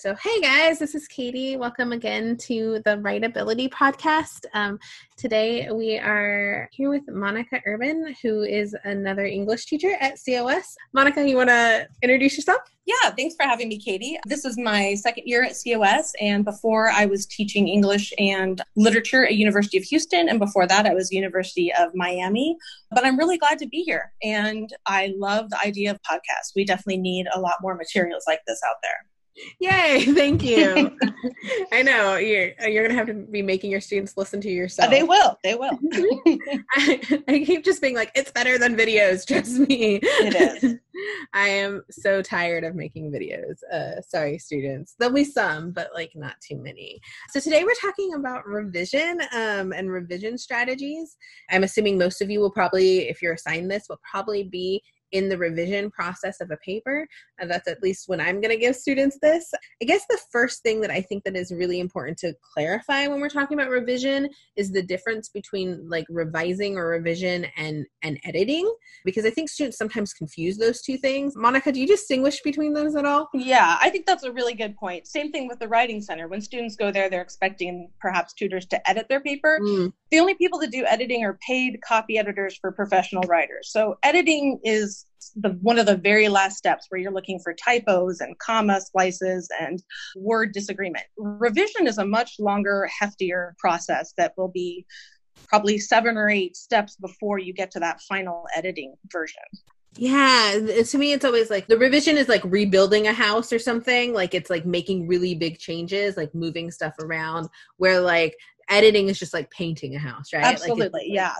So, hey guys, this is Katie. Welcome again to the Writability Podcast. Um, today we are here with Monica Urban, who is another English teacher at COS. Monica, you want to introduce yourself? Yeah, thanks for having me, Katie. This is my second year at COS, and before I was teaching English and literature at University of Houston, and before that I was University of Miami. But I'm really glad to be here, and I love the idea of podcasts. We definitely need a lot more materials like this out there. Yay! Thank you. I know you're you're gonna have to be making your students listen to yourself. They will. They will. I, I, keep just being like, it's better than videos. Trust me. It is. I am so tired of making videos. Uh, sorry, students. There'll be some, but like not too many. So today we're talking about revision um, and revision strategies. I'm assuming most of you will probably, if you're assigned this, will probably be in the revision process of a paper. And that's at least when I'm going to give students this. I guess the first thing that I think that is really important to clarify when we're talking about revision is the difference between like revising or revision and and editing because I think students sometimes confuse those two things. Monica, do you distinguish between those at all? Yeah, I think that's a really good point. Same thing with the writing center. When students go there, they're expecting perhaps tutors to edit their paper. Mm. The only people that do editing are paid copy editors for professional writers. So editing is the one of the very last steps where you're looking for typos and comma splices and word disagreement. Revision is a much longer, heftier process that will be probably seven or eight steps before you get to that final editing version. Yeah, to me, it's always like the revision is like rebuilding a house or something. Like it's like making really big changes, like moving stuff around. Where like editing is just like painting a house, right? Absolutely, like yeah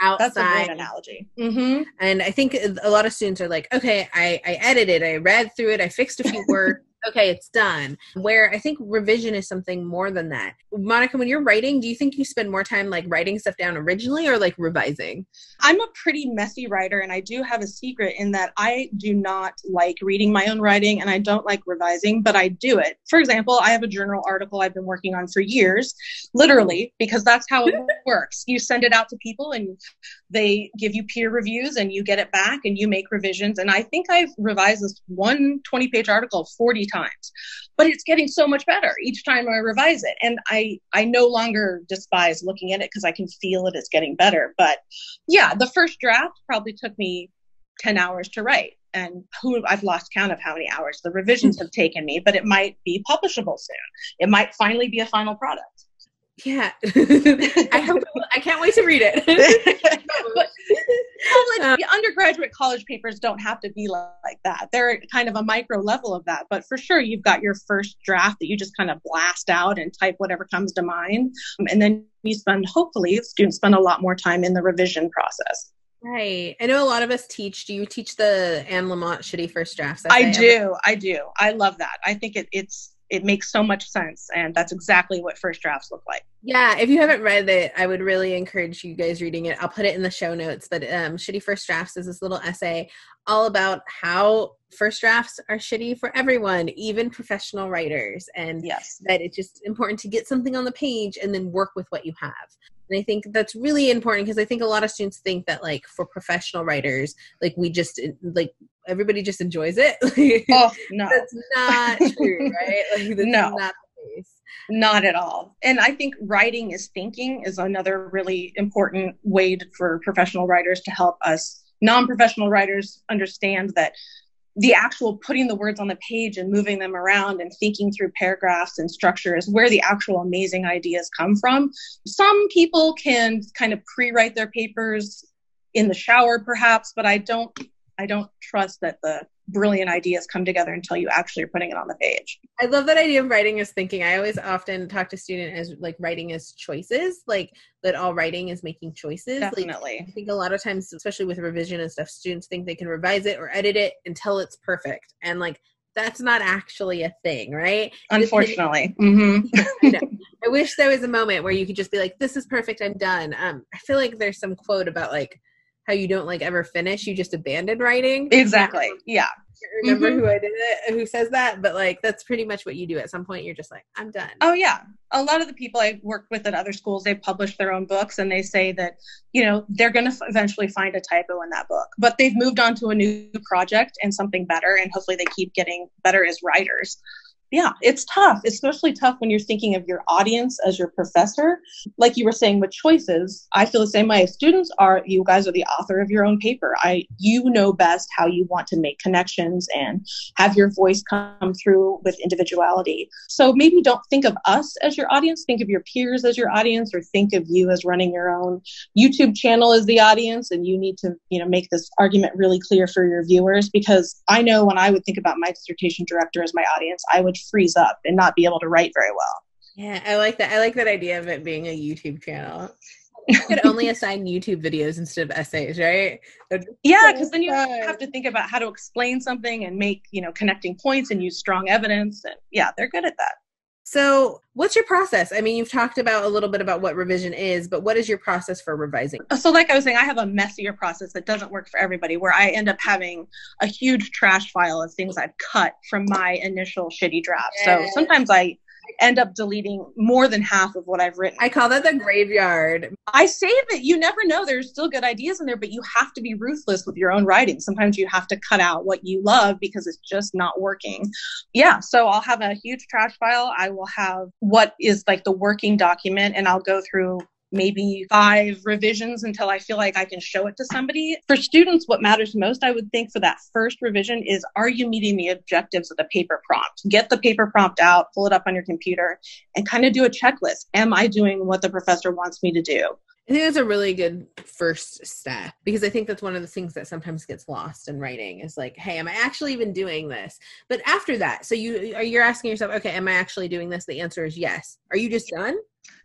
outside. That's a great analogy. Mm-hmm. And I think a lot of students are like, okay, I, I edited, I read through it, I fixed a few words, okay, it's done. Where I think revision is something more than that. Monica, when you're writing, do you think you spend more time like writing stuff down originally or like revising? I'm a pretty messy writer, and I do have a secret in that I do not like reading my own writing and I don't like revising, but I do it. For example, I have a journal article I've been working on for years, literally, because that's how it works. You send it out to people and they give you peer reviews and you get it back and you make revisions. And I think I've revised this one 20 page article 40 times but it's getting so much better each time i revise it and i i no longer despise looking at it because i can feel it is getting better but yeah the first draft probably took me 10 hours to write and who I've lost count of how many hours the revisions have taken me, but it might be publishable soon. It might finally be a final product. Yeah, I hope. I can't wait to read it. but, college, uh, undergraduate college papers don't have to be like like that. They're kind of a micro level of that. But for sure, you've got your first draft that you just kind of blast out and type whatever comes to mind, um, and then you spend. Hopefully, students spend a lot more time in the revision process. Right. I know a lot of us teach. Do you teach the Anne Lamott shitty first drafts? I do. I do. I love that. I think it, it's it makes so much sense and that's exactly what first drafts look like. Yeah if you haven't read it i would really encourage you guys reading it. I'll put it in the show notes but um, shitty first drafts is this little essay all about how first drafts are shitty for everyone even professional writers and yes. that it's just important to get something on the page and then work with what you have. And i think that's really important because i think a lot of students think that like for professional writers like we just like everybody just enjoys it. oh no, that's not true, right? Like, no, not Not at all. And I think writing is thinking is another really important way to, for professional writers to help us non-professional writers understand that the actual putting the words on the page and moving them around and thinking through paragraphs and structure is where the actual amazing ideas come from. Some people can kind of pre-write their papers in the shower perhaps, but I don't I don't trust that the brilliant ideas come together until you actually are putting it on the page. I love that idea of writing as thinking. I always often talk to student as like writing as choices, like that all writing is making choices. Definitely. Like, I think a lot of times, especially with revision and stuff, students think they can revise it or edit it until it's perfect. And like that's not actually a thing, right? Unfortunately. mm-hmm. I, I wish there was a moment where you could just be like, this is perfect, I'm done. Um, I feel like there's some quote about like how you don't like ever finish, you just abandon writing. Exactly. Yeah. remember mm-hmm. who I did it, who says that, but like that's pretty much what you do. At some point, you're just like, I'm done. Oh yeah, a lot of the people I work with at other schools, they publish their own books, and they say that you know they're going to f- eventually find a typo in that book, but they've moved on to a new project and something better, and hopefully they keep getting better as writers yeah, it's tough, especially tough when you're thinking of your audience as your professor. Like you were saying with choices, I feel the same way. Students are, you guys are the author of your own paper. I, you know best how you want to make connections and have your voice come through with individuality. So maybe don't think of us as your audience, think of your peers as your audience, or think of you as running your own YouTube channel as the audience. And you need to, you know, make this argument really clear for your viewers because I know when I would think about my dissertation director as my audience, I would freeze up and not be able to write very well. Yeah, I like that. I like that idea of it being a YouTube channel. You could only assign YouTube videos instead of essays, right? Yeah, because then you uh, have to think about how to explain something and make, you know, connecting points and use strong evidence. And yeah, they're good at that. So, what's your process? I mean, you've talked about a little bit about what revision is, but what is your process for revising? Uh, so, like I was saying, I have a messier process that doesn't work for everybody where I end up having a huge trash file of things I've cut from my initial shitty draft. So, sometimes I end up deleting more than half of what I've written. I call that the graveyard. I save it. You never know. There's still good ideas in there, but you have to be ruthless with your own writing. Sometimes you have to cut out what you love because it's just not working. Yeah. So I'll have a huge trash file. I will have what is like the working document, and I'll go through maybe five revisions until I feel like I can show it to somebody. For students, what matters most, I would think, for that first revision is are you meeting the objectives of the paper prompt? Get the paper prompt out, pull it up on your computer, and kind of do a checklist. Am I doing what the professor wants me to do? I think that's a really good first step because I think that's one of the things that sometimes gets lost in writing is like, hey, am I actually even doing this? But after that, so you you're asking yourself, okay, am I actually doing this? The answer is yes. Are you just done?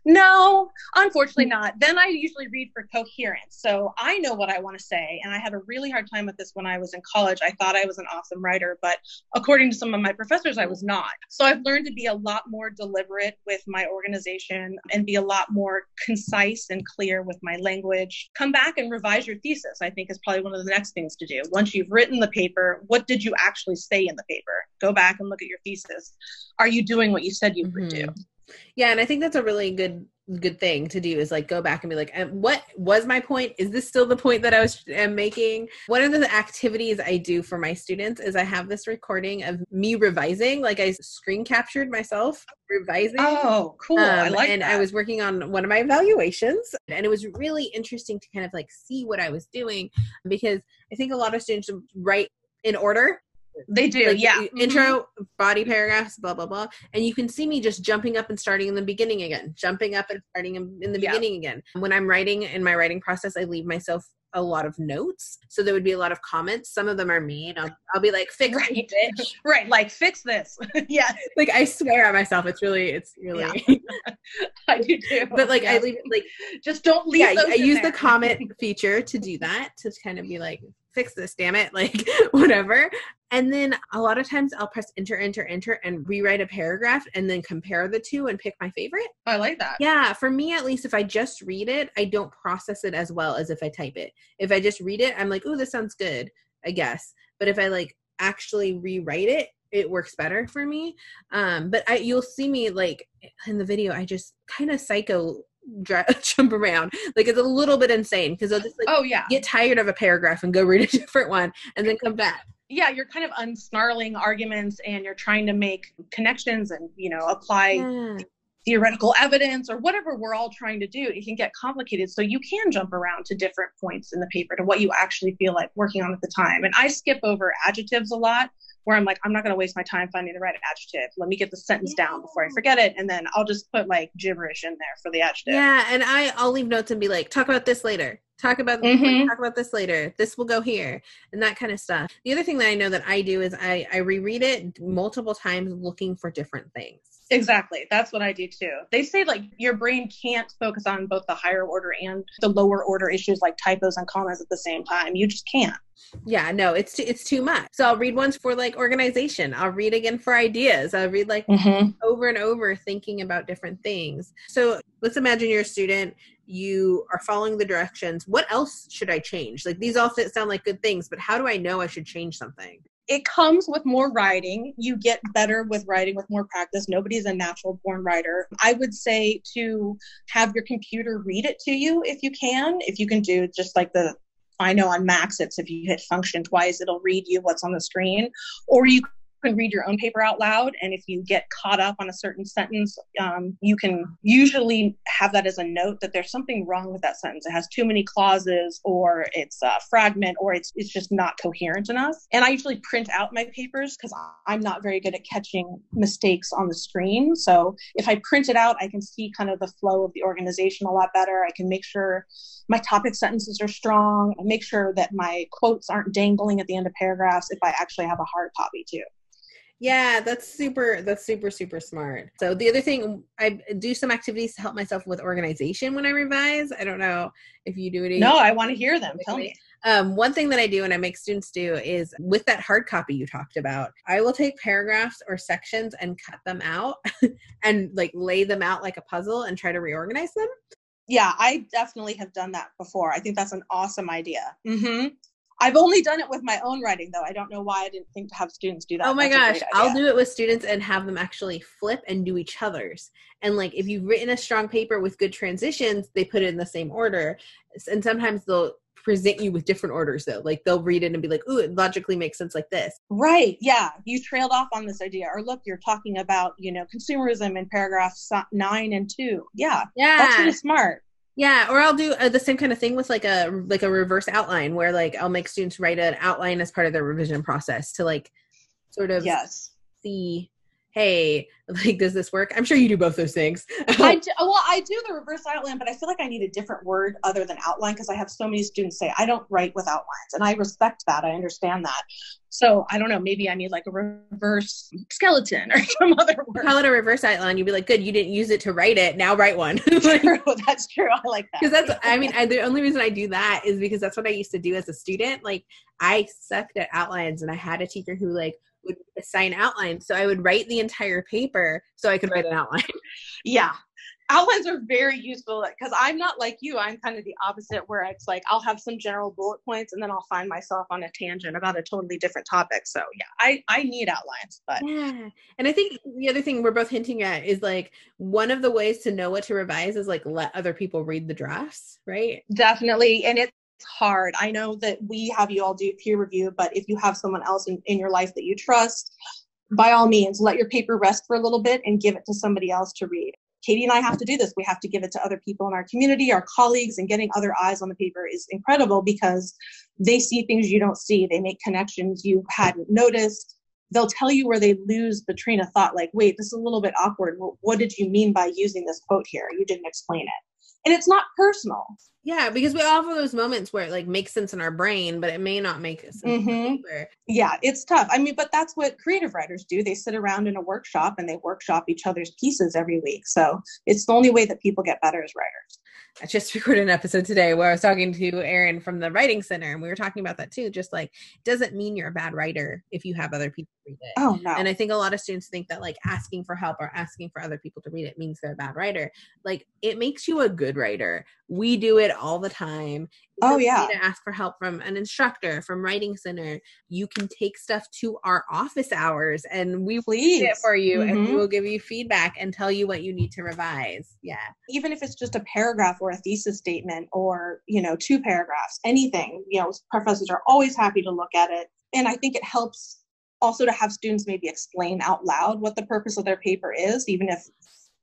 No, unfortunately not. Then I usually read for coherence. So I know what I want to say. And I had a really hard time with this when I was in college. I thought I was an awesome writer, but according to some of my professors, I was not. So I've learned to be a lot more deliberate with my organization and be a lot more concise and clear with my language. Come back and revise your thesis, I think is probably one of the next things to do. Once you've written the paper, what did you actually say in the paper? Go back and look at your thesis. Are you doing what you said you would mm-hmm. do? Yeah, and I think that's a really good good thing to do is like go back and be like what was my point? Is this still the point that i was am making? One of the activities i do for my students is i have this recording of me revising like i screen captured myself revising oh cool. Um, i like and that. i was working on one of my evaluations and it was really interesting to kind of like see what i was doing because i think a lot of students write in order they do, like, yeah. Intro, mm-hmm. body paragraphs, blah blah blah, and you can see me just jumping up and starting in the beginning again, jumping up and starting in, the yeah. beginning again. When I'm writing in my writing process, I leave myself a lot of notes, so there would be a lot of comments. Some of them are mean. I'll, I'll be like, "Fix right. it, bitch!" right, like fix this. yeah, like I swear at myself. It's really, it's really. Yeah. I do too. But like, yeah. I leave like just don't leave. Yeah, I use there. the comment feature to do that to kind of be like, fix this, damn it, like whatever. And then a lot of times I'll press enter, enter, enter and rewrite a paragraph and then compare the two and pick my favorite. I like that. Yeah, for me at least, if I just read it, I don't process it as well as if I type it. If I just read it, I'm like, oh, this sounds good, I guess. But if I like actually rewrite it, it works better for me. Um, but I you'll see me like in the video, I just kind of psycho jump around. Like it's a little bit insane because I'll just like oh yeah get tired of a paragraph and go read a different one and then come back. Yeah, you're kind of unsnarling arguments and you're trying to make connections and you know apply yeah. theoretical evidence or whatever we're all trying to do. It can get complicated, so you can jump around to different points in the paper to what you actually feel like working on at the time. And I skip over adjectives a lot where I'm like, I'm not going to waste my time finding the right adjective. Let me get the sentence yeah. down before I forget it. And then I'll just put like gibberish in there for the adjective. Yeah. And I, I'll leave notes and be like, talk about this later. Talk about mm-hmm. talk about this later. This will go here and that kind of stuff. The other thing that I know that I do is I, I reread it multiple times looking for different things. Exactly. That's what I do too. They say like your brain can't focus on both the higher order and the lower order issues like typos and commas at the same time. You just can't. Yeah, no, it's too, it's too much. So I'll read once for like organization. I'll read again for ideas. I'll read like mm-hmm. over and over thinking about different things. So let's imagine you're a student, you are following the directions. What else should I change? Like these all sound like good things, but how do I know I should change something? It comes with more writing. You get better with writing with more practice. Nobody's a natural born writer. I would say to have your computer read it to you if you can. If you can do just like the I know on Macs, it's if you hit function twice, it'll read you what's on the screen. Or you can read your own paper out loud. And if you get caught up on a certain sentence, um, you can usually have that as a note that there's something wrong with that sentence. It has too many clauses, or it's a fragment, or it's, it's just not coherent enough. And I usually print out my papers because I'm not very good at catching mistakes on the screen. So if I print it out, I can see kind of the flow of the organization a lot better. I can make sure my topic sentences are strong. I make sure that my quotes aren't dangling at the end of paragraphs if I actually have a hard copy too. Yeah, that's super that's super super smart. So the other thing I do some activities to help myself with organization when I revise. I don't know if you do it. No, I want to hear them. Tell me. Um, one thing that I do and I make students do is with that hard copy you talked about, I will take paragraphs or sections and cut them out and like lay them out like a puzzle and try to reorganize them. Yeah, I definitely have done that before. I think that's an awesome idea. Mm-hmm. I've only done it with my own writing though. I don't know why I didn't think to have students do that. Oh my That's gosh, I'll do it with students and have them actually flip and do each other's. And like if you've written a strong paper with good transitions, they put it in the same order. And sometimes they'll present you with different orders though. Like they'll read it and be like, "Ooh, it logically makes sense like this." Right. Yeah. You trailed off on this idea. Or look, you're talking about, you know, consumerism in paragraphs 9 and 2. Yeah. Yeah. That's really smart. Yeah, or I'll do uh, the same kind of thing with like a like a reverse outline where like I'll make students write an outline as part of their revision process to like sort of yes. see hey like does this work? I'm sure you do both those things. I do, well i do the reverse outline but i feel like i need a different word other than outline because i have so many students say i don't write with outlines and i respect that i understand that. So i don't know maybe i need like a reverse skeleton or some other word. Call it a reverse outline you'd be like good you didn't use it to write it now write one. Like, true, that's true i like that. Because that's i mean I, the only reason i do that is because that's what i used to do as a student like i sucked at outlines and i had a teacher who like would assign outlines. So I would write the entire paper so I could write an outline. Yeah. Outlines are very useful because I'm not like you. I'm kind of the opposite where it's like I'll have some general bullet points and then I'll find myself on a tangent about a totally different topic. So yeah, I, I need outlines. But yeah. And I think the other thing we're both hinting at is like one of the ways to know what to revise is like let other people read the drafts, right? Definitely. And it hard. I know that we have you all do peer review, but if you have someone else in, in your life that you trust, by all means, let your paper rest for a little bit and give it to somebody else to read. Katie and I have to do this. We have to give it to other people in our community, our colleagues, and getting other eyes on the paper is incredible because they see things you don't see. They make connections you hadn't noticed. They'll tell you where they lose the train of thought, like, wait, this is a little bit awkward. What did you mean by using this quote here? You didn't explain it and it's not personal yeah because we all have those moments where it like makes sense in our brain but it may not make sense mm-hmm. yeah it's tough i mean but that's what creative writers do they sit around in a workshop and they workshop each other's pieces every week so it's the only way that people get better as writers I just recorded an episode today where I was talking to Erin from the Writing Center, and we were talking about that too. Just like, it doesn't mean you're a bad writer if you have other people read it. Oh, no. And I think a lot of students think that like asking for help or asking for other people to read it means they're a bad writer. Like, it makes you a good writer. We do it all the time. Oh yeah. to ask for help from an instructor from writing center. You can take stuff to our office hours and we will do it for you mm-hmm. and we mm-hmm. will give you feedback and tell you what you need to revise. Yeah. Even if it's just a paragraph or a thesis statement or you know two paragraphs anything you know professors are always happy to look at it. And i think it helps also to have students maybe explain out loud what the purpose of their paper is even if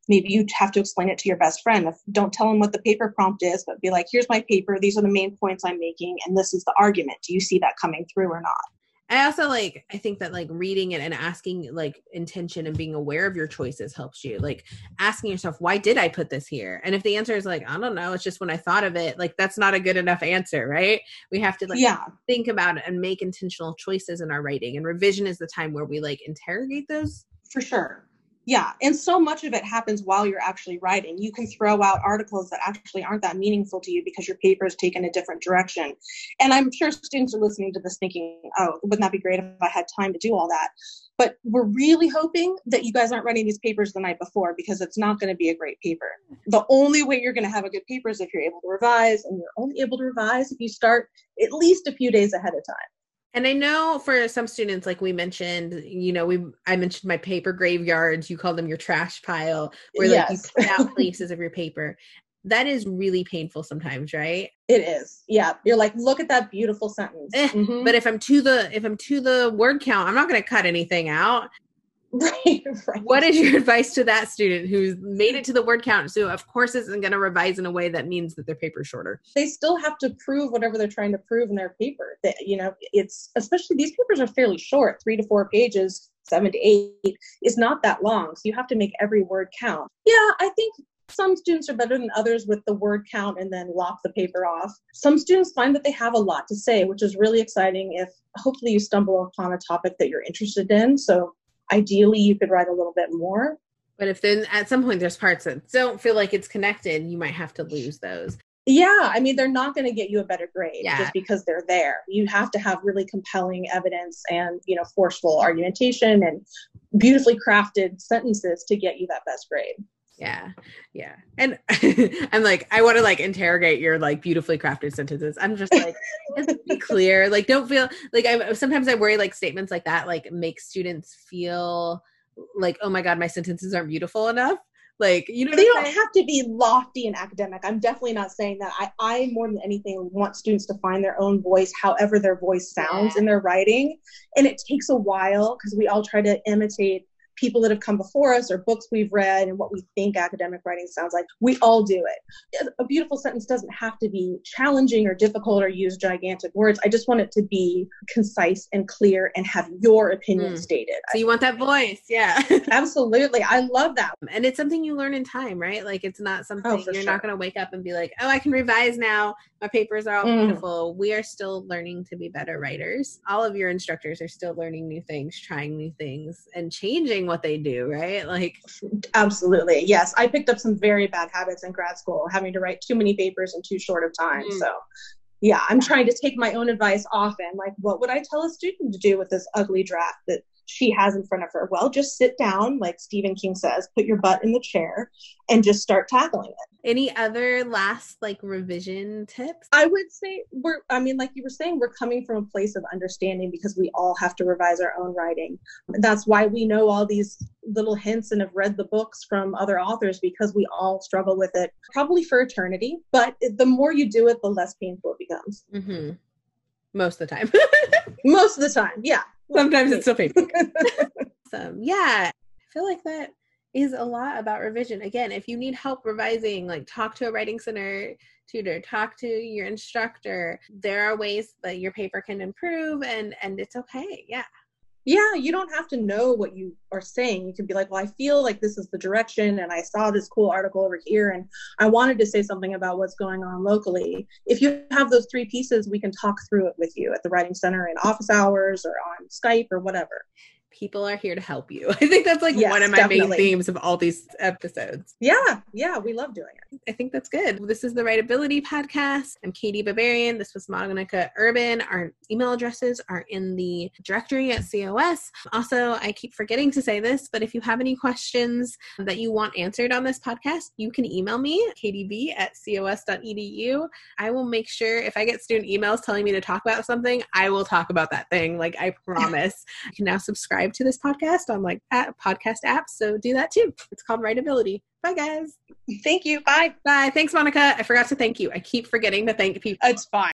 maybe you have to explain it to your best friend. If, don't tell them what the paper prompt is, but be like, here's my paper. These are the main points I'm making, and this is the argument. Do you see that coming through or not? I also like, I think that like reading it and asking like intention and being aware of your choices helps you. Like asking yourself, why did I put this here? And if the answer is like, I don't know, it's just when I thought of it, like that's not a good enough answer, right? We have to like yeah. think about it and make intentional choices in our writing. And revision is the time where we like interrogate those. For sure yeah and so much of it happens while you're actually writing. You can throw out articles that actually aren't that meaningful to you because your paper has taken a different direction. And i'm sure students are listening to this thinking oh wouldn't that be great if i had time to do all that? But we're really hoping that you guys aren't writing these papers the night before because it's not going to be a great paper. The only way you're going to have a good paper is if you're able to revise and you're only able to revise if you start at least a few days ahead of time and I know for some students, like we mentioned, you know, we I mentioned my paper graveyards. You call them your trash pile, where like yes. you put out places of your paper. that is really painful sometimes, right? It is. Yeah. You're like, look at that beautiful sentence. Eh, mm-hmm. But if I'm to the if I'm to the word count, I'm not going to cut anything out. Right, right. What is your advice to that student who's made it to the word count? So, of course, isn't going to revise in a way that means that their paper is shorter. They still have to prove whatever they're trying to prove in their paper. That you know, it's especially these papers are fairly short, three to four pages, seven to eight is not that long. So you have to make every word count. Yeah, I think some students are better than others with the word count and then lock the paper off. Some students find that they have a lot to say, which is really exciting if hopefully you stumble upon a topic that you're interested in. So ideally you could write a little bit more. But if then at some point there's parts that don't feel like it's connected, you might have to lose those. Yeah, I mean, they're not going to get you a better grade yeah. just because they're there. You have to have really compelling evidence and, you know, forceful argumentation and beautifully crafted sentences to get you that best grade. Yeah. Yeah. And I'm like, I want to like interrogate your like beautifully crafted sentences. I'm just like, just be clear. Like, don't feel like I sometimes I worry like statements like that like make students feel like, oh my God, my sentences aren't beautiful enough. Like, you know, they don't have to be lofty and academic. I'm definitely not saying that. I, I more than anything want students to find their own voice, however their voice sounds yeah. in their writing. And it takes a while because we all try to imitate people that have come before us or books we've read and what we think academic writing sounds like. We all do it. A beautiful sentence doesn't have to be challenging or difficult or use gigantic words. I just want it to be concise and clear and have your opinion mm. stated. So you want that voice, yeah. Absolutely. I love that. And it's something you learn in time, right? Like it's not something oh, you're sure. not going to wake up and be like, "Oh, I can revise now. My papers are all mm. beautiful." We are still learning to be better writers. All of your instructors are still learning new things, trying new things and changing what they do, right? Like, absolutely. Yes. I picked up some very bad habits in grad school, having to write too many papers in too short of time. Mm. So, yeah, I'm trying to take my own advice often. Like, what would I tell a student to do with this ugly draft that she has in front of her? Well, just sit down, like Stephen King says, put your butt in the chair and just start tackling it. Any other last like revision tips? I would say we're, I mean, like you were saying, we're coming from a place of understanding because we all have to revise our own writing. That's why we know all these little hints and have read the books from other authors because we all struggle with it probably for eternity. But the more you do it, the less painful it becomes. Mm-hmm. Most of the time. Most of the time, yeah. Sometimes it's still painful. so, yeah, I feel like that is a lot about revision. Again, if you need help revising, like talk to a writing center tutor, talk to your instructor. There are ways that your paper can improve and and it's okay. Yeah. Yeah, you don't have to know what you are saying. You can be like, "Well, I feel like this is the direction and I saw this cool article over here and I wanted to say something about what's going on locally." If you have those three pieces, we can talk through it with you at the writing center in office hours or on Skype or whatever people are here to help you. I think that's like yes, one of my definitely. main themes of all these episodes. Yeah, yeah, we love doing it. I think that's good. This is the Writability Podcast. I'm Katie Barbarian. This was Monica Urban. Our email addresses are in the directory at COS. Also, I keep forgetting to say this, but if you have any questions that you want answered on this podcast, you can email me, kdb at cos.edu. I will make sure if I get student emails telling me to talk about something, I will talk about that thing. Like I promise. you can now subscribe subscribe to this podcast on like podcast apps. So do that too. It's called Writability. Bye, guys. Thank you. Bye. Bye. Thanks, Monica. I forgot to thank you. I keep forgetting to thank people. It's fine.